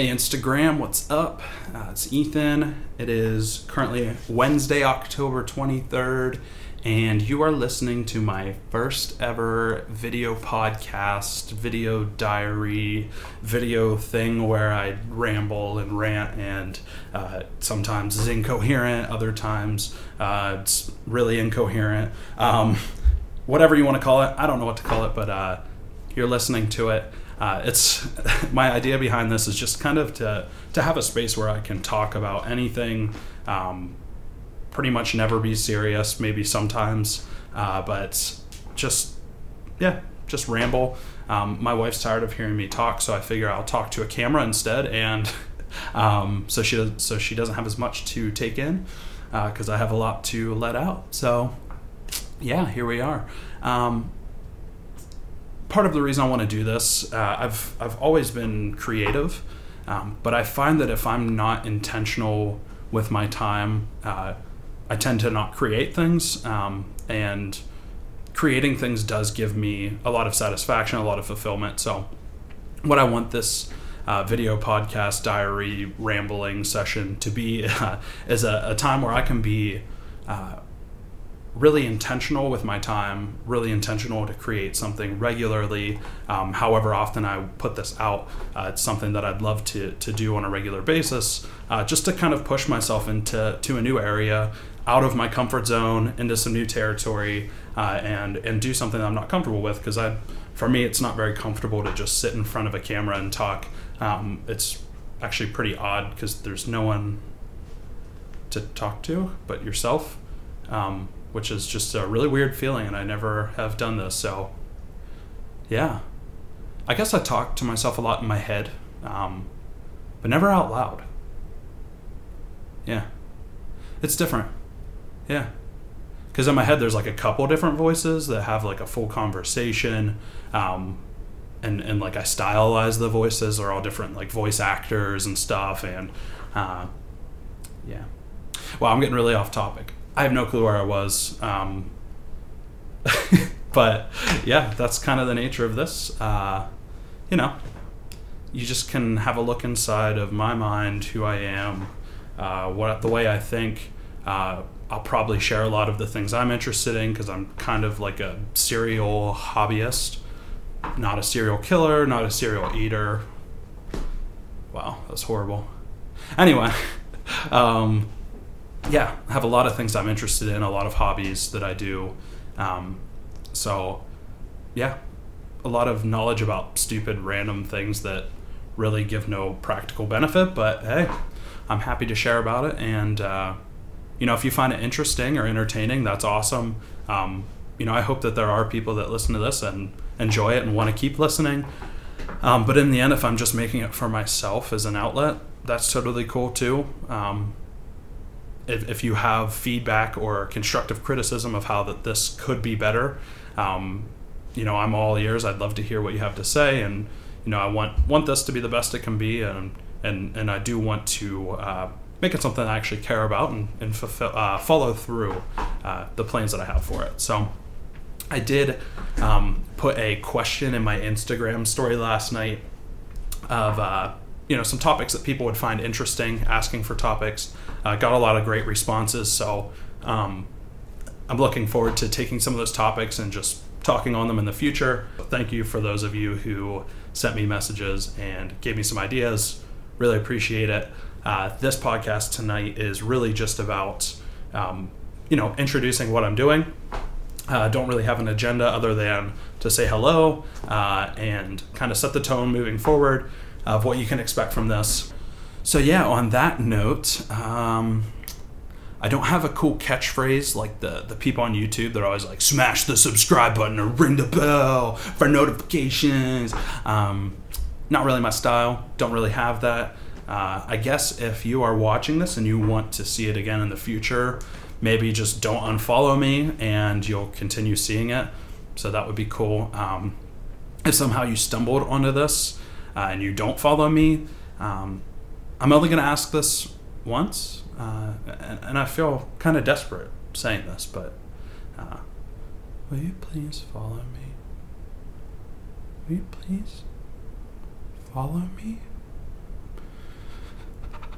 Hey, Instagram, what's up? Uh, it's Ethan. It is currently Wednesday, October 23rd, and you are listening to my first ever video podcast, video diary, video thing where I ramble and rant, and uh, sometimes is incoherent, other times uh, it's really incoherent. Um, whatever you want to call it, I don't know what to call it, but uh, you're listening to it uh, it's my idea behind this is just kind of to to have a space where I can talk about anything. Um, pretty much never be serious, maybe sometimes, uh, but just yeah, just ramble. Um, my wife's tired of hearing me talk, so I figure I'll talk to a camera instead, and um, so she does, so she doesn't have as much to take in because uh, I have a lot to let out. So yeah, here we are. Um, part of the reason I want to do this, uh, I've I've always been creative, um, but I find that if I'm not intentional with my time, uh, I tend to not create things, um, and creating things does give me a lot of satisfaction, a lot of fulfillment. So, what I want this uh, video podcast, diary, rambling session to be is a, a, time where I can be uh, really intentional with my time, really intentional to create something regularly. Um, however often I put this out, uh, it's something that I'd love to, to do on a regular basis, uh, just to kind of push myself into to a new area, out of my comfort zone, into some new territory, uh, and and do something that I'm not comfortable with. Because I, for me, it's not very comfortable to just sit in front of a camera and talk. Um, it's actually pretty odd because there's no one to talk to but yourself. Um, which is just a really weird feeling, and I never have done this. So, yeah, I guess I talk to myself a lot in my head, um, but never out loud. Yeah, it's different. Yeah, because in my head there's like a couple different voices that have like a full conversation. Um, and, and like I stylize the voices. They're all different, like voice actors and stuff. And uh, yeah, well, I'm getting really off topic. I have no clue where I was. Um, but yeah, that's kind of the nature of this. Uh, you know, you just can have a look inside of my mind, who I am, uh, what the way I think. Uh, I'll probably share a lot of the things I'm interested in because I'm kind of like a serial hobbyist, not a serial killer, not a serial eater. Wow, that's horrible. Anyway, um, yeah, I have a lot of things I'm interested in, a lot of hobbies that I do. Um, so, yeah, a lot of knowledge about stupid, random things that really give no practical benefit. But hey, I'm happy to share about it. And, uh, you know, if you find it interesting or entertaining, that's awesome. Um, you know, I hope that there are people that listen to this and enjoy it and want to keep listening. Um, but in the end, if I'm just making it for myself as an outlet, that's totally cool too. Um, if, if you have feedback or constructive criticism of how that this could be better, um, you know, I'm all ears. I'd love to hear what you have to say, and you know, I want want this to be the best it can be, and and and I do want to uh, make it something I actually care about and and fulfill, uh, follow through uh, the plans that I have for it. So. I did um, put a question in my Instagram story last night of uh, you know some topics that people would find interesting, asking for topics. Uh, got a lot of great responses, so um, I'm looking forward to taking some of those topics and just talking on them in the future. Thank you for those of you who sent me messages and gave me some ideas. Really appreciate it. Uh, this podcast tonight is really just about um, you know introducing what I'm doing. Uh, don't really have an agenda other than to say hello uh, and kind of set the tone moving forward of what you can expect from this. So, yeah, on that note, um, I don't have a cool catchphrase like the, the people on YouTube. They're always like, smash the subscribe button or ring the bell for notifications. Um, not really my style. Don't really have that. Uh, I guess if you are watching this and you want to see it again in the future, maybe just don't unfollow me and you'll continue seeing it. So that would be cool. Um, if somehow you stumbled onto this, uh, and you don't follow me, um, I'm only going to ask this once, uh, and, and, I feel kind of desperate saying this, but uh, will you please follow me? Will you please follow me?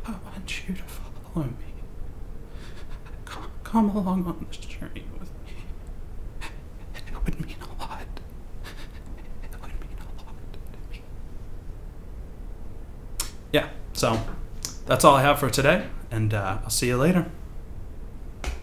I want you to follow me. Come, come along on this journey with me. It would mean a lot. It would mean a lot to me. Yeah, so that's all I have for today, and uh, I'll see you later.